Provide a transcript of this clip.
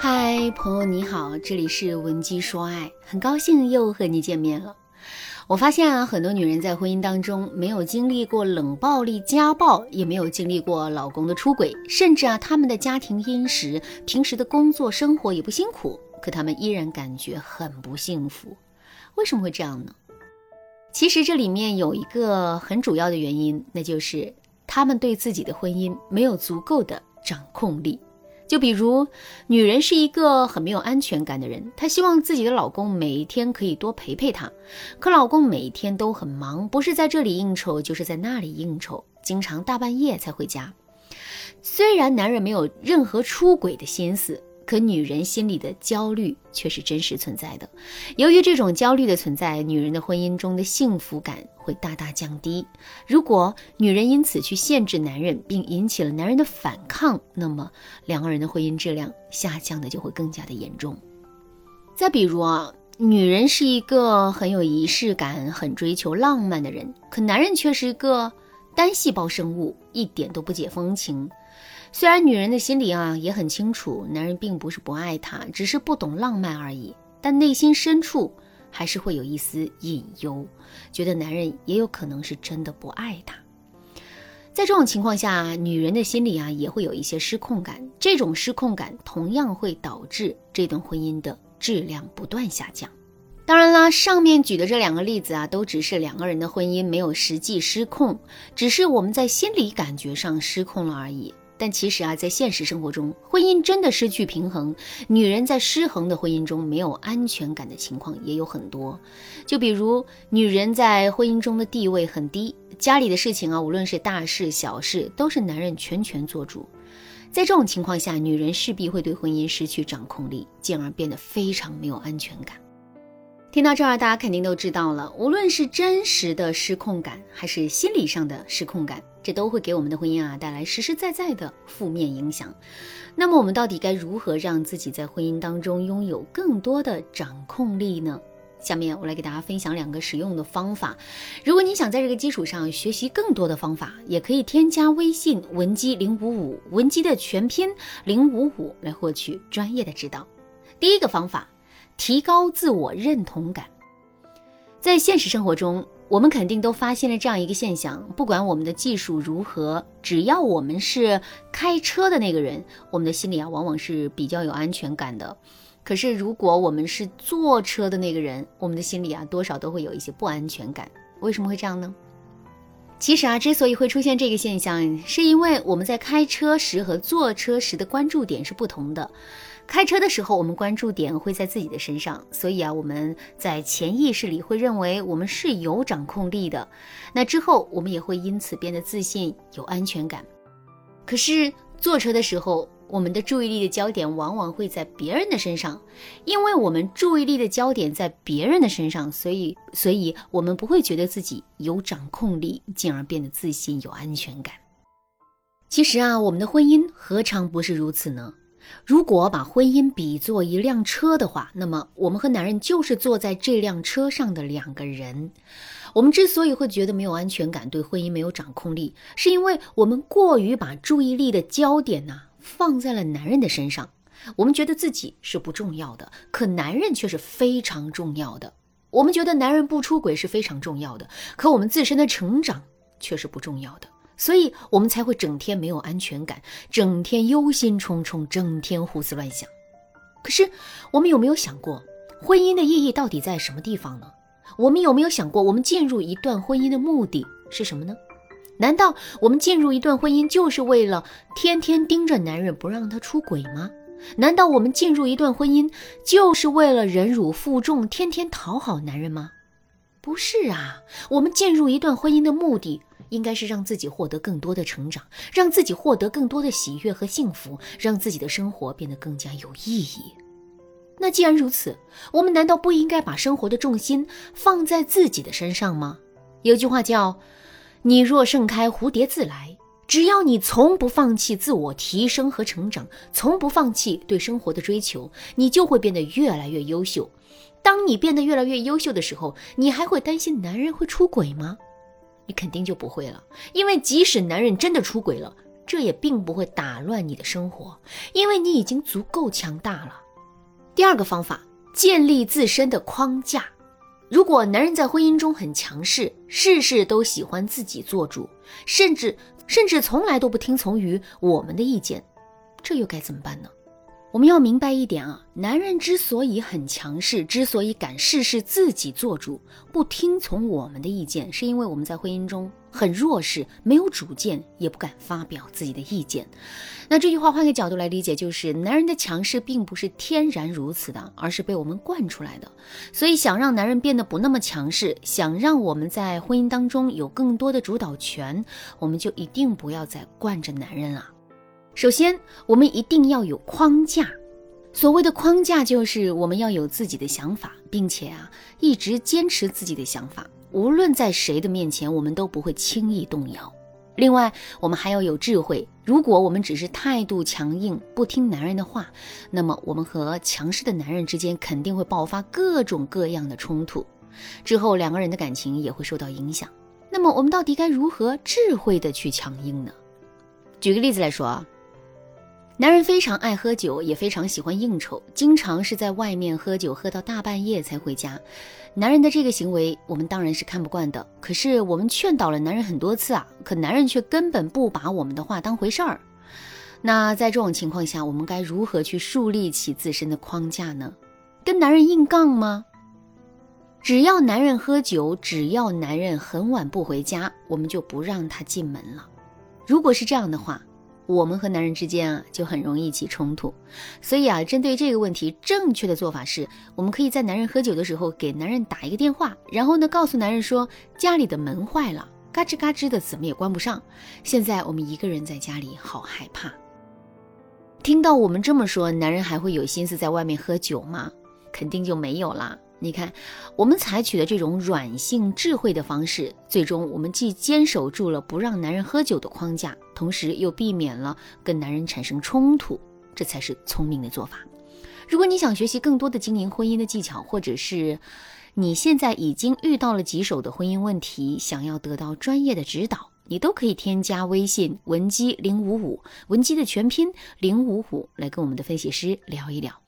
嗨，朋友你好，这里是文姬说爱，很高兴又和你见面了。我发现啊，很多女人在婚姻当中没有经历过冷暴力、家暴，也没有经历过老公的出轨，甚至啊，他们的家庭殷实，平时的工作生活也不辛苦，可他们依然感觉很不幸福。为什么会这样呢？其实这里面有一个很主要的原因，那就是他们对自己的婚姻没有足够的掌控力。就比如，女人是一个很没有安全感的人，她希望自己的老公每一天可以多陪陪她，可老公每天都很忙，不是在这里应酬，就是在那里应酬，经常大半夜才回家。虽然男人没有任何出轨的心思。可女人心里的焦虑却是真实存在的。由于这种焦虑的存在，女人的婚姻中的幸福感会大大降低。如果女人因此去限制男人，并引起了男人的反抗，那么两个人的婚姻质量下降的就会更加的严重。再比如啊，女人是一个很有仪式感、很追求浪漫的人，可男人却是一个单细胞生物，一点都不解风情。虽然女人的心里啊也很清楚，男人并不是不爱她，只是不懂浪漫而已，但内心深处还是会有一丝隐忧，觉得男人也有可能是真的不爱她。在这种情况下，女人的心里啊也会有一些失控感，这种失控感同样会导致这段婚姻的质量不断下降。当然啦，上面举的这两个例子啊，都只是两个人的婚姻没有实际失控，只是我们在心理感觉上失控了而已。但其实啊，在现实生活中，婚姻真的失去平衡，女人在失衡的婚姻中没有安全感的情况也有很多。就比如，女人在婚姻中的地位很低，家里的事情啊，无论是大事小事，都是男人全权做主。在这种情况下，女人势必会对婚姻失去掌控力，进而变得非常没有安全感。听到这儿，大家肯定都知道了，无论是真实的失控感，还是心理上的失控感，这都会给我们的婚姻啊带来实实在在的负面影响。那么，我们到底该如何让自己在婚姻当中拥有更多的掌控力呢？下面我来给大家分享两个实用的方法。如果你想在这个基础上学习更多的方法，也可以添加微信文姬零五五，文姬的全拼零五五来获取专业的指导。第一个方法。提高自我认同感，在现实生活中，我们肯定都发现了这样一个现象：不管我们的技术如何，只要我们是开车的那个人，我们的心里啊往往是比较有安全感的。可是，如果我们是坐车的那个人，我们的心里啊多少都会有一些不安全感。为什么会这样呢？其实啊，之所以会出现这个现象，是因为我们在开车时和坐车时的关注点是不同的。开车的时候，我们关注点会在自己的身上，所以啊，我们在潜意识里会认为我们是有掌控力的。那之后，我们也会因此变得自信、有安全感。可是坐车的时候，我们的注意力的焦点往往会在别人的身上，因为我们注意力的焦点在别人的身上，所以，所以我们不会觉得自己有掌控力，进而变得自信、有安全感。其实啊，我们的婚姻何尝不是如此呢？如果把婚姻比作一辆车的话，那么我们和男人就是坐在这辆车上的两个人。我们之所以会觉得没有安全感，对婚姻没有掌控力，是因为我们过于把注意力的焦点呢放在了男人的身上。我们觉得自己是不重要的，可男人却是非常重要的。我们觉得男人不出轨是非常重要的，可我们自身的成长却是不重要的。所以我们才会整天没有安全感，整天忧心忡忡，整天胡思乱想。可是，我们有没有想过，婚姻的意义到底在什么地方呢？我们有没有想过，我们进入一段婚姻的目的是什么呢？难道我们进入一段婚姻就是为了天天盯着男人不让他出轨吗？难道我们进入一段婚姻就是为了忍辱负重，天天讨好男人吗？不是啊，我们进入一段婚姻的目的。应该是让自己获得更多的成长，让自己获得更多的喜悦和幸福，让自己的生活变得更加有意义。那既然如此，我们难道不应该把生活的重心放在自己的身上吗？有句话叫“你若盛开，蝴蝶自来”。只要你从不放弃自我提升和成长，从不放弃对生活的追求，你就会变得越来越优秀。当你变得越来越优秀的时候，你还会担心男人会出轨吗？你肯定就不会了，因为即使男人真的出轨了，这也并不会打乱你的生活，因为你已经足够强大了。第二个方法，建立自身的框架。如果男人在婚姻中很强势，事事都喜欢自己做主，甚至甚至从来都不听从于我们的意见，这又该怎么办呢？我们要明白一点啊，男人之所以很强势，之所以敢事事自己做主，不听从我们的意见，是因为我们在婚姻中很弱势，没有主见，也不敢发表自己的意见。那这句话换个角度来理解，就是男人的强势并不是天然如此的，而是被我们惯出来的。所以，想让男人变得不那么强势，想让我们在婚姻当中有更多的主导权，我们就一定不要再惯着男人啊。首先，我们一定要有框架。所谓的框架，就是我们要有自己的想法，并且啊，一直坚持自己的想法。无论在谁的面前，我们都不会轻易动摇。另外，我们还要有智慧。如果我们只是态度强硬，不听男人的话，那么我们和强势的男人之间肯定会爆发各种各样的冲突，之后两个人的感情也会受到影响。那么，我们到底该如何智慧的去强硬呢？举个例子来说啊。男人非常爱喝酒，也非常喜欢应酬，经常是在外面喝酒，喝到大半夜才回家。男人的这个行为，我们当然是看不惯的。可是我们劝导了男人很多次啊，可男人却根本不把我们的话当回事儿。那在这种情况下，我们该如何去树立起自身的框架呢？跟男人硬杠吗？只要男人喝酒，只要男人很晚不回家，我们就不让他进门了。如果是这样的话，我们和男人之间啊，就很容易起冲突，所以啊，针对这个问题，正确的做法是，我们可以在男人喝酒的时候给男人打一个电话，然后呢，告诉男人说家里的门坏了，嘎吱嘎吱的，怎么也关不上。现在我们一个人在家里，好害怕。听到我们这么说，男人还会有心思在外面喝酒吗？肯定就没有啦。你看，我们采取的这种软性智慧的方式，最终我们既坚守住了不让男人喝酒的框架，同时又避免了跟男人产生冲突，这才是聪明的做法。如果你想学习更多的经营婚姻的技巧，或者是你现在已经遇到了棘手的婚姻问题，想要得到专业的指导，你都可以添加微信文姬零五五，文姬的全拼零五五，来跟我们的分析师聊一聊。